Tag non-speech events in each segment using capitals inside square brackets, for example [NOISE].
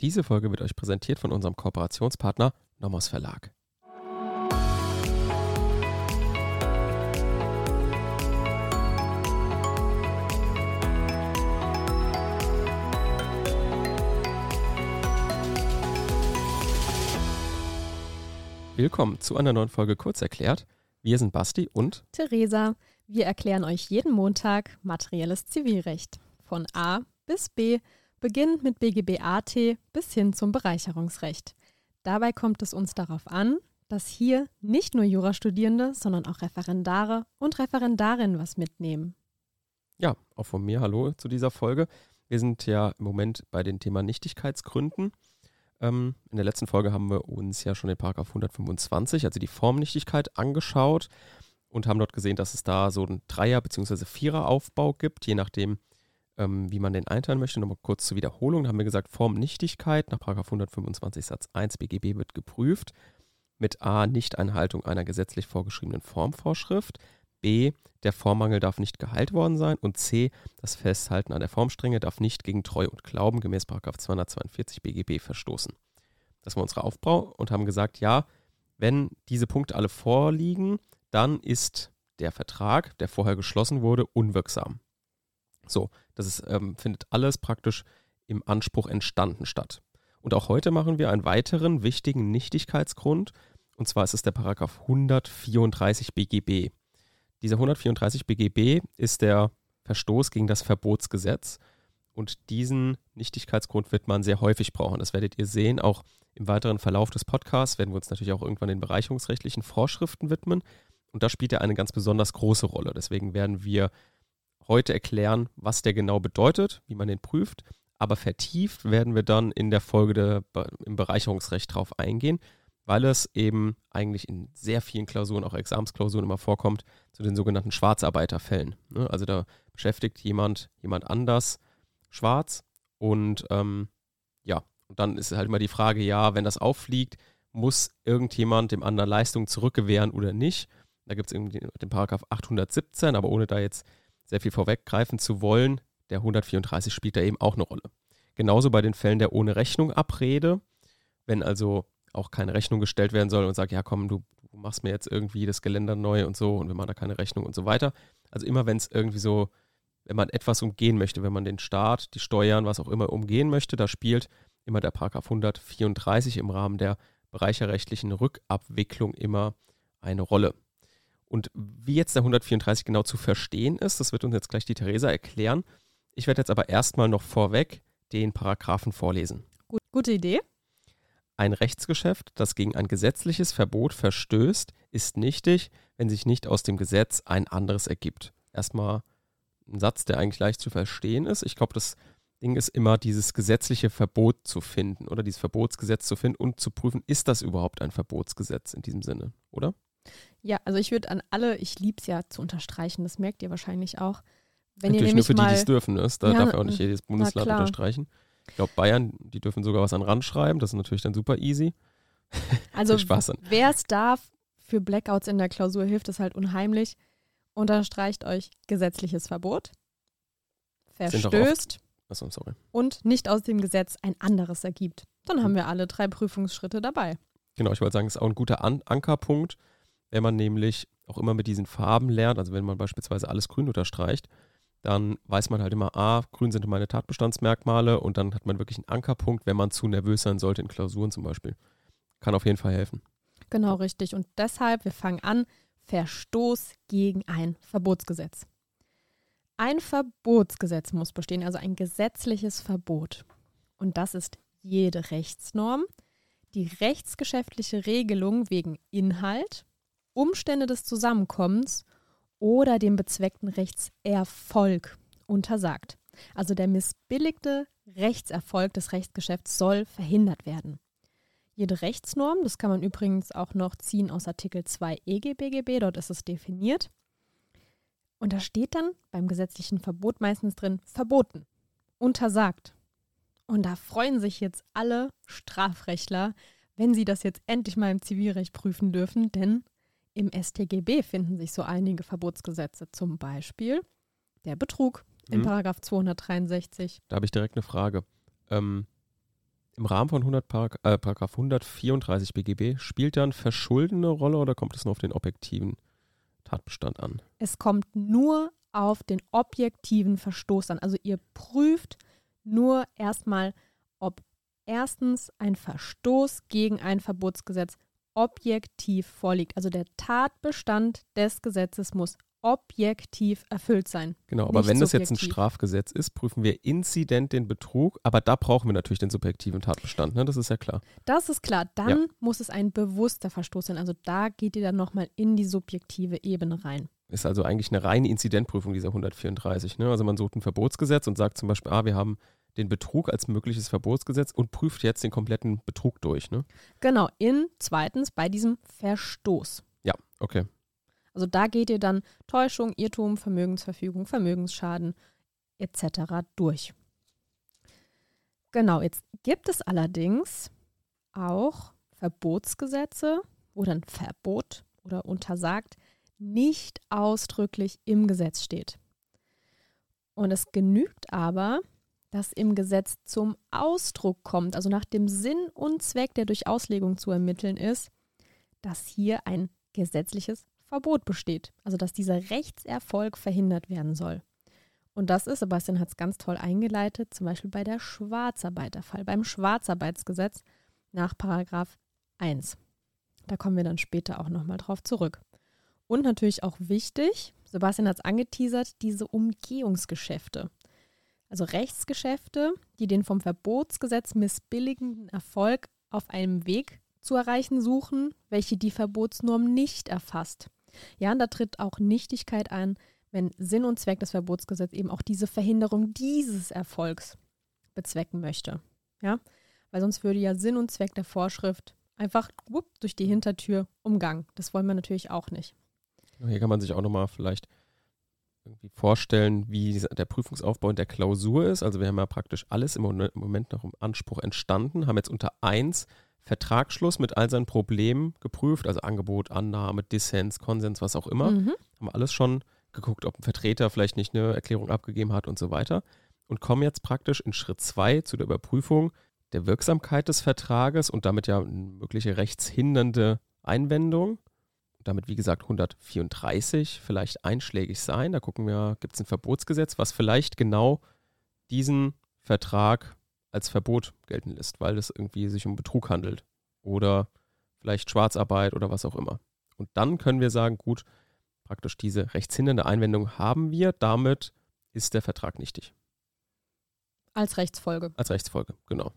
Diese Folge wird euch präsentiert von unserem Kooperationspartner Nomos Verlag. Willkommen zu einer neuen Folge Kurzerklärt. Wir sind Basti und Theresa. Wir erklären euch jeden Montag materielles Zivilrecht. Von A bis B, beginnend mit BGB AT bis hin zum Bereicherungsrecht. Dabei kommt es uns darauf an, dass hier nicht nur Jurastudierende, sondern auch Referendare und Referendarinnen was mitnehmen. Ja, auch von mir hallo zu dieser Folge. Wir sind ja im Moment bei den Thema Nichtigkeitsgründen. Ähm, in der letzten Folge haben wir uns ja schon den Paragraph 125, also die Formnichtigkeit, angeschaut und haben dort gesehen, dass es da so einen Dreier- bzw. Vierer-Aufbau gibt, je nachdem, ähm, wie man den einteilen möchte. Nochmal kurz zur Wiederholung. Da haben wir gesagt, Formnichtigkeit nach Paragraph 125 Satz 1 BGB wird geprüft mit A. Nichteinhaltung einer gesetzlich vorgeschriebenen Formvorschrift, B. Der Formmangel darf nicht geheilt worden sein und C. Das Festhalten an der Formstrenge darf nicht gegen Treu und Glauben gemäß 242 BGB verstoßen. Das war unser Aufbau und haben gesagt, ja, wenn diese Punkte alle vorliegen, dann ist der Vertrag, der vorher geschlossen wurde, unwirksam. So, das ist, ähm, findet alles praktisch im Anspruch entstanden statt. Und auch heute machen wir einen weiteren wichtigen Nichtigkeitsgrund, und zwar ist es der Paragraph 134 BGB. Dieser 134 BGB ist der Verstoß gegen das Verbotsgesetz. Und diesen Nichtigkeitsgrund wird man sehr häufig brauchen. Das werdet ihr sehen. Auch im weiteren Verlauf des Podcasts werden wir uns natürlich auch irgendwann den bereicherungsrechtlichen Vorschriften widmen. Und da spielt er eine ganz besonders große Rolle. Deswegen werden wir heute erklären, was der genau bedeutet, wie man den prüft. Aber vertieft werden wir dann in der Folge der, im Bereicherungsrecht drauf eingehen weil es eben eigentlich in sehr vielen Klausuren, auch Examsklausuren immer vorkommt, zu den sogenannten Schwarzarbeiterfällen. Ne? Also da beschäftigt jemand jemand anders schwarz und ähm, ja, und dann ist halt immer die Frage, ja, wenn das auffliegt, muss irgendjemand dem anderen Leistungen zurückgewähren oder nicht. Da gibt es den Paragraph 817, aber ohne da jetzt sehr viel vorweggreifen zu wollen, der 134 spielt da eben auch eine Rolle. Genauso bei den Fällen der ohne Rechnung Abrede, wenn also auch keine Rechnung gestellt werden soll und sagt, ja komm, du, du machst mir jetzt irgendwie das Geländer neu und so und wir machen da keine Rechnung und so weiter. Also immer wenn es irgendwie so, wenn man etwas umgehen möchte, wenn man den Staat, die Steuern, was auch immer umgehen möchte, da spielt immer der Paragraph 134 im Rahmen der bereicherrechtlichen Rückabwicklung immer eine Rolle. Und wie jetzt der 134 genau zu verstehen ist, das wird uns jetzt gleich die Theresa erklären. Ich werde jetzt aber erstmal noch vorweg den Paragraphen vorlesen. Gut, gute Idee. Ein Rechtsgeschäft, das gegen ein gesetzliches Verbot verstößt, ist nichtig, wenn sich nicht aus dem Gesetz ein anderes ergibt. Erstmal ein Satz, der eigentlich leicht zu verstehen ist. Ich glaube, das Ding ist immer, dieses gesetzliche Verbot zu finden oder dieses Verbotsgesetz zu finden und zu prüfen, ist das überhaupt ein Verbotsgesetz in diesem Sinne, oder? Ja, also ich würde an alle, ich liebe es ja zu unterstreichen, das merkt ihr wahrscheinlich auch. Wenn Natürlich ihr nur für die, die es dürfen. Ne? Da ja, darf ja auch nicht jedes Bundesland unterstreichen. Ich glaube, Bayern, die dürfen sogar was an Rand schreiben. Das ist natürlich dann super easy. [LAUGHS] Also, wer es darf, für Blackouts in der Klausur hilft es halt unheimlich. Unterstreicht euch gesetzliches Verbot, verstößt Achso, sorry. und nicht aus dem Gesetz ein anderes ergibt. Dann haben wir alle drei Prüfungsschritte dabei. Genau, ich wollte sagen, das ist auch ein guter An Ankerpunkt, wenn man nämlich auch immer mit diesen Farben lernt. Also wenn man beispielsweise alles grün unterstreicht, dann weiß man halt immer, ah, grün sind meine Tatbestandsmerkmale und dann hat man wirklich einen Ankerpunkt, wenn man zu nervös sein sollte in Klausuren zum Beispiel. Kann auf jeden Fall helfen. Genau, richtig. Und deshalb, wir fangen an, Verstoß gegen ein Verbotsgesetz. Ein Verbotsgesetz muss bestehen, also ein gesetzliches Verbot. Und das ist jede Rechtsnorm, die rechtsgeschäftliche Regelung wegen Inhalt, Umstände des Zusammenkommens oder dem bezweckten Rechtserfolg untersagt. Also der missbilligte Rechtserfolg des Rechtsgeschäfts soll verhindert werden. Jede Rechtsnorm, das kann man übrigens auch noch ziehen aus Artikel 2 EGBGB, dort ist es definiert. Und da steht dann beim gesetzlichen Verbot meistens drin, verboten, untersagt. Und da freuen sich jetzt alle Strafrechtler, wenn sie das jetzt endlich mal im Zivilrecht prüfen dürfen, denn im StGB finden sich so einige Verbotsgesetze, zum Beispiel der Betrug in Mhm. Paragraph 263. Da habe ich direkt eine Frage. Ähm, Im Rahmen von 100 Parag äh, Paragraph 134 BGB spielt dann Verschulden eine Rolle oder kommt es nur auf den objektiven Tatbestand an? Es kommt nur auf den objektiven Verstoß an. Also ihr prüft nur erstmal, ob erstens ein Verstoß gegen ein Verbotsgesetz objektiv vorliegt. Also der Tatbestand des Gesetzes muss objektiv erfüllt sein. Genau, aber wenn das jetzt ein subjektiv. Strafgesetz ist, prüfen wir inzident den Betrug, aber da brauchen wir natürlich den subjektiven Tatbestand, ne? das ist ja klar. Das ist klar. Dann Ja. muss es ein bewusster Verstoß sein. Also da geht ihr dann nochmal in die subjektive Ebene rein. Ist also eigentlich eine reine Inzidentprüfung dieser 134. Ne? Also man sucht ein Verbotsgesetz und sagt zum Beispiel, ah, wir haben den Betrug als mögliches Verbotsgesetz und prüft jetzt den kompletten Betrug durch. Ne? Genau, in zweitens bei diesem Verstoß. Ja, okay. Also da geht ihr dann Täuschung, Irrtum, Vermögensverfügung, Vermögensschaden etc. durch. Genau, jetzt gibt es allerdings auch Verbotsgesetze, wo dann Verbot oder untersagt nicht ausdrücklich im Gesetz steht. Und es genügt aber, dass im Gesetz zum Ausdruck kommt, also nach dem Sinn und Zweck, der durch Auslegung zu ermitteln ist, dass hier ein gesetzliches Verbot besteht. Also dass dieser Rechtserfolg verhindert werden soll. Und das ist, Sebastian hat es ganz toll eingeleitet, zum Beispiel bei der Schwarzarbeit der Fall, beim Schwarzarbeitsgesetz nach Paragraph 1. Da kommen wir dann später auch nochmal drauf zurück. Und natürlich auch wichtig, Sebastian hat es angeteasert, diese Umgehungsgeschäfte. Also Rechtsgeschäfte, die den vom Verbotsgesetz missbilligenden Erfolg auf einem Weg zu erreichen suchen, welche die Verbotsnorm nicht erfasst. Ja, und da tritt auch Nichtigkeit ein, wenn Sinn und Zweck des Verbotsgesetzes eben auch diese Verhinderung dieses Erfolgs bezwecken möchte. Ja, weil sonst würde ja Sinn und Zweck der Vorschrift einfach wupp, durch die Hintertür umgangen. Das wollen wir natürlich auch nicht. Hier kann man sich auch nochmal vielleicht irgendwie vorstellen, wie der Prüfungsaufbau in der Klausur ist. Also wir haben ja praktisch alles im Mo- im Moment nach dem Anspruch entstanden, haben jetzt unter 1 Vertragsschluss mit all seinen Problemen geprüft, also Angebot, Annahme, Dissens, Konsens, was auch immer. Mhm. Haben wir alles schon geguckt, ob ein Vertreter vielleicht nicht eine Erklärung abgegeben hat und so weiter. Und kommen jetzt praktisch in Schritt 2 zu der Überprüfung der Wirksamkeit des Vertrages und damit ja eine mögliche rechtshindernde Einwendung. Damit, wie gesagt, 134 vielleicht einschlägig sein. Da gucken wir, gibt es ein Verbotsgesetz, was vielleicht genau diesen Vertrag als Verbot gelten lässt, weil es irgendwie sich um Betrug handelt oder vielleicht Schwarzarbeit oder was auch immer. Und dann können wir sagen, gut, praktisch diese rechtshindernde Einwendung haben wir, damit ist der Vertrag nichtig. Als Rechtsfolge. Als Rechtsfolge, genau.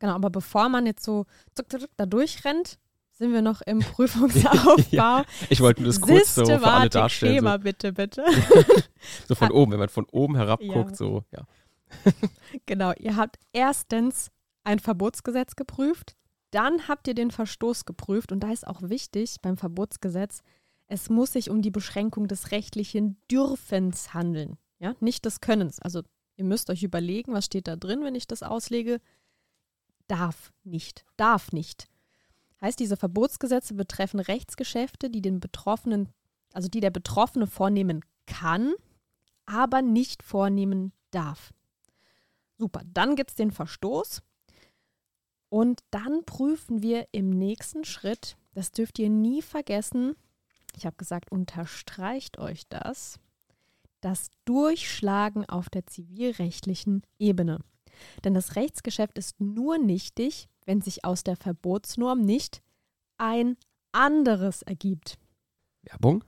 Genau, aber bevor man jetzt so zuck, zuck, zuck da durchrennt, sind wir noch im [LAUGHS] Prüfungsaufbau. Ich wollte das kurz so für alle darstellen. Schema bitte, bitte. So, [LAUGHS] so von oben, wenn man von oben herab Ja. guckt, so, ja. [LAUGHS] Genau, ihr habt erstens ein Verbotsgesetz geprüft, dann habt ihr den Verstoß geprüft und da ist auch wichtig beim Verbotsgesetz, es muss sich um die Beschränkung des rechtlichen Dürfens handeln, ja, nicht des Könnens. Also ihr müsst euch überlegen, was steht da drin, wenn ich das auslege. Darf nicht, darf nicht. Heißt, diese Verbotsgesetze betreffen Rechtsgeschäfte, die den Betroffenen, also die der Betroffene vornehmen kann, aber nicht vornehmen darf. Super, dann gibt es den Verstoß. Und dann prüfen wir im nächsten Schritt, das dürft ihr nie vergessen, ich habe gesagt, unterstreicht euch das, das Durchschlagen auf der zivilrechtlichen Ebene. Denn das Rechtsgeschäft ist nur nichtig, wenn sich aus der Verbotsnorm nicht ein anderes ergibt. Werbung.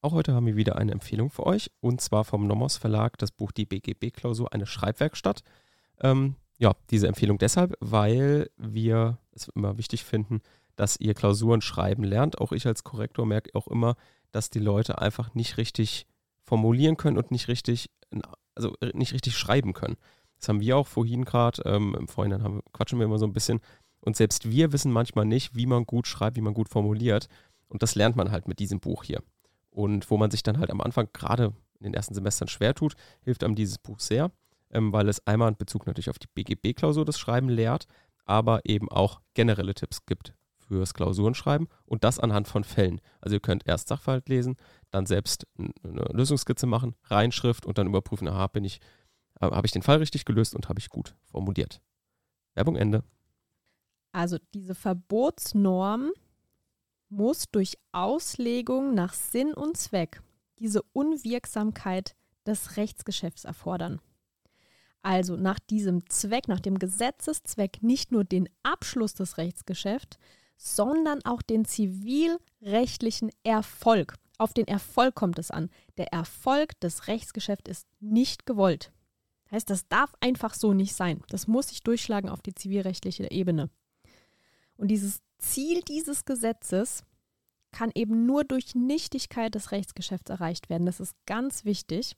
Auch heute haben wir wieder eine Empfehlung für euch und zwar vom Nomos Verlag das Buch Die BGB-Klausur, eine Schreibwerkstatt. Ähm, ja, diese Empfehlung deshalb, weil wir es immer wichtig finden, dass ihr Klausuren schreiben lernt. Auch ich als Korrektor merke auch immer, dass die Leute einfach nicht richtig formulieren können und nicht richtig, also nicht richtig schreiben können. Das haben wir auch vorhin gerade, ähm, im Vorhinein haben, quatschen wir immer so ein bisschen. Und selbst wir wissen manchmal nicht, wie man gut schreibt, wie man gut formuliert. Und das lernt man halt mit diesem Buch hier. Und wo man sich dann halt am Anfang gerade in den ersten Semestern schwer tut, hilft einem dieses Buch sehr, ähm, weil es einmal in Bezug natürlich auf die BGB-Klausur das Schreiben lehrt, aber eben auch generelle Tipps gibt fürs Klausurenschreiben und das anhand von Fällen. Also ihr könnt erst Sachverhalt lesen, dann selbst eine Lösungsskizze machen, Reinschrift und dann überprüfen, aha, bin ich, äh, habe ich den Fall richtig gelöst und habe ich gut formuliert. Werbung Ende. Also diese Verbotsnorm muss durch Auslegung nach Sinn und Zweck diese Unwirksamkeit des Rechtsgeschäfts erfordern. Also nach diesem Zweck, nach dem Gesetzeszweck nicht nur den Abschluss des Rechtsgeschäfts, sondern auch den zivilrechtlichen Erfolg. Auf den Erfolg kommt es an. Der Erfolg des Rechtsgeschäfts ist nicht gewollt. Heißt, das darf einfach so nicht sein. Das muss sich durchschlagen auf die zivilrechtliche Ebene. Und dieses Ziel dieses Gesetzes kann eben nur durch Nichtigkeit des Rechtsgeschäfts erreicht werden. Das ist ganz wichtig.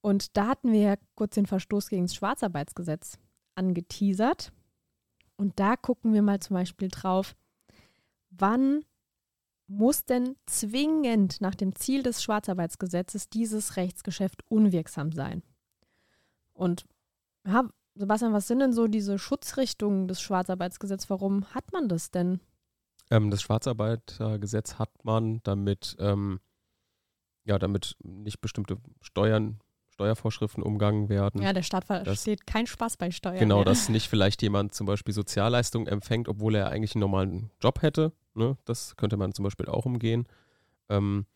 Und da hatten wir ja kurz den Verstoß gegen das Schwarzarbeitsgesetz angeteasert. Und da gucken wir mal zum Beispiel drauf, wann muss denn zwingend nach dem Ziel des Schwarzarbeitsgesetzes dieses Rechtsgeschäft unwirksam sein? Und ja, Sebastian, was sind denn so diese Schutzrichtungen des Schwarzarbeitsgesetzes? Warum hat man das denn? Ähm, das Schwarzarbeitergesetz hat man, damit, ähm, ja, damit nicht bestimmte Steuern Steuervorschriften umgangen werden. Ja, der Staat versteht keinen Spaß bei Steuern. Genau, mehr. dass [LAUGHS] nicht vielleicht jemand zum Beispiel Sozialleistungen empfängt, obwohl er eigentlich einen normalen Job hätte. Ne? Das könnte man zum Beispiel auch umgehen. Ähm,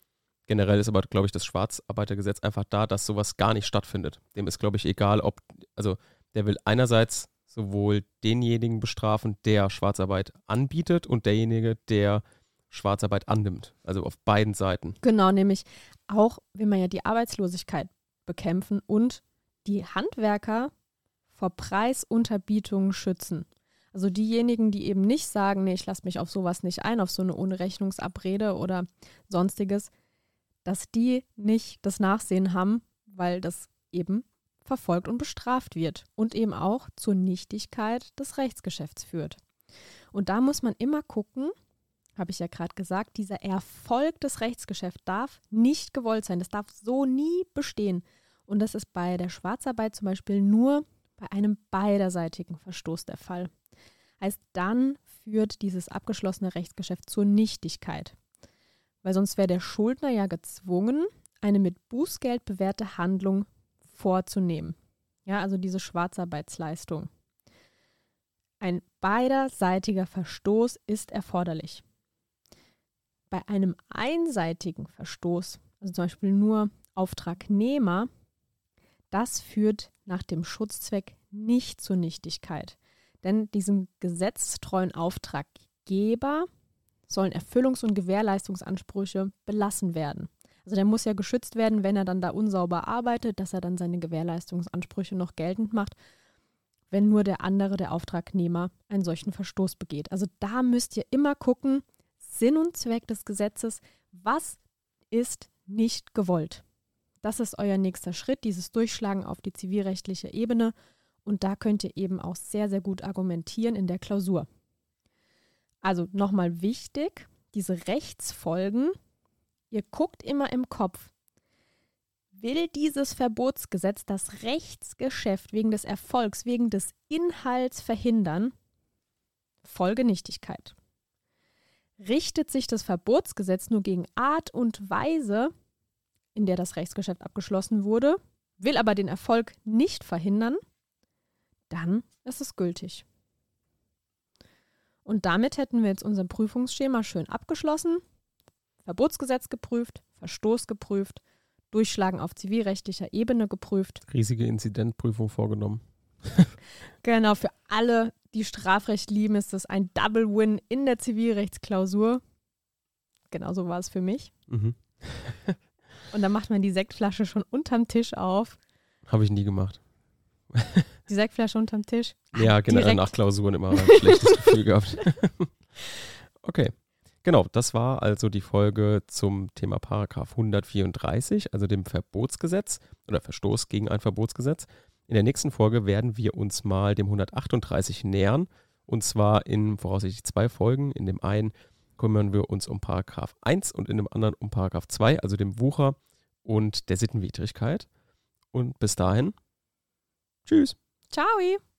generell ist aber, glaube ich, das Schwarzarbeitergesetz einfach da, dass sowas gar nicht stattfindet. Dem ist, glaube ich, egal, ob, also der will einerseits sowohl denjenigen bestrafen, der Schwarzarbeit anbietet und derjenige, der Schwarzarbeit annimmt. Also auf beiden Seiten. Genau, nämlich auch, wenn man ja die Arbeitslosigkeit bekämpfen und die Handwerker vor Preisunterbietungen schützen. Also diejenigen, die eben nicht sagen, nee, ich lasse mich auf sowas nicht ein, auf so eine Unrechnungsabrede oder sonstiges, dass die nicht das Nachsehen haben, weil das eben verfolgt und bestraft wird und eben auch zur Nichtigkeit des Rechtsgeschäfts führt. Und da muss man immer gucken, habe ich ja gerade gesagt, dieser Erfolg des Rechtsgeschäfts darf nicht gewollt sein. Das darf so nie bestehen. Und das ist bei der Schwarzarbeit zum Beispiel nur bei einem beiderseitigen Verstoß der Fall. Heißt, dann führt dieses abgeschlossene Rechtsgeschäft zur Nichtigkeit. Weil sonst wäre der Schuldner ja gezwungen, eine mit Bußgeld bewährte Handlung vorzunehmen. Ja, also diese Schwarzarbeitsleistung. Ein beiderseitiger Verstoß ist erforderlich. Bei einem einseitigen Verstoß, also zum Beispiel nur Auftragnehmer, das führt nach dem Schutzzweck nicht zur Nichtigkeit. Denn diesem gesetztreuen Auftraggeber sollen Erfüllungs- und Gewährleistungsansprüche belassen werden. Also der muss ja geschützt werden, wenn er dann da unsauber arbeitet, dass er dann seine Gewährleistungsansprüche noch geltend macht, wenn nur der andere, der Auftragnehmer, einen solchen Verstoß begeht. Also da müsst ihr immer gucken, Sinn und Zweck des Gesetzes, was ist nicht gewollt. Das ist euer nächster Schritt, dieses Durchschlagen auf die zivilrechtliche Ebene. Und da könnt ihr eben auch sehr, sehr gut argumentieren in der Klausur. Also nochmal wichtig, diese Rechtsfolgen, ihr guckt immer im Kopf, will dieses Verbotsgesetz das Rechtsgeschäft wegen des Erfolgs, wegen des Inhalts verhindern? Folgenichtigkeit richtet sich das Verbotsgesetz nur gegen Art und Weise, in der das Rechtsgeschäft abgeschlossen wurde, will aber den Erfolg nicht verhindern, dann ist es gültig. Und damit hätten wir jetzt unser Prüfungsschema schön abgeschlossen, Verbotsgesetz geprüft, Verstoß geprüft, Durchschlagen auf zivilrechtlicher Ebene geprüft. Riesige Inzidentprüfung vorgenommen. [LAUGHS] genau, für alle die Strafrecht lieben, ist das ein Double Win in der Zivilrechtsklausur. Genauso war es für mich. Mhm. Und dann macht man die Sektflasche schon unterm Tisch auf. Habe ich nie gemacht. [LAUGHS] Die Sektflasche unterm Tisch? Ja, [LAUGHS] generell Direkt. nach Klausuren immer ein schlechtes [LAUGHS] Gefühl gehabt. [LAUGHS] okay. Genau, das war also die Folge zum Thema Paragraph 134, also dem Verbotsgesetz oder Verstoß gegen ein Verbotsgesetz. In der nächsten Folge werden wir uns mal dem 138 nähern. Und zwar in voraussichtlich zwei Folgen. In dem einen kümmern wir uns um Paragraph 1 und in dem anderen um Paragraph 2, also dem Wucher und der Sittenwidrigkeit. Und bis dahin, tschüss. Ciao.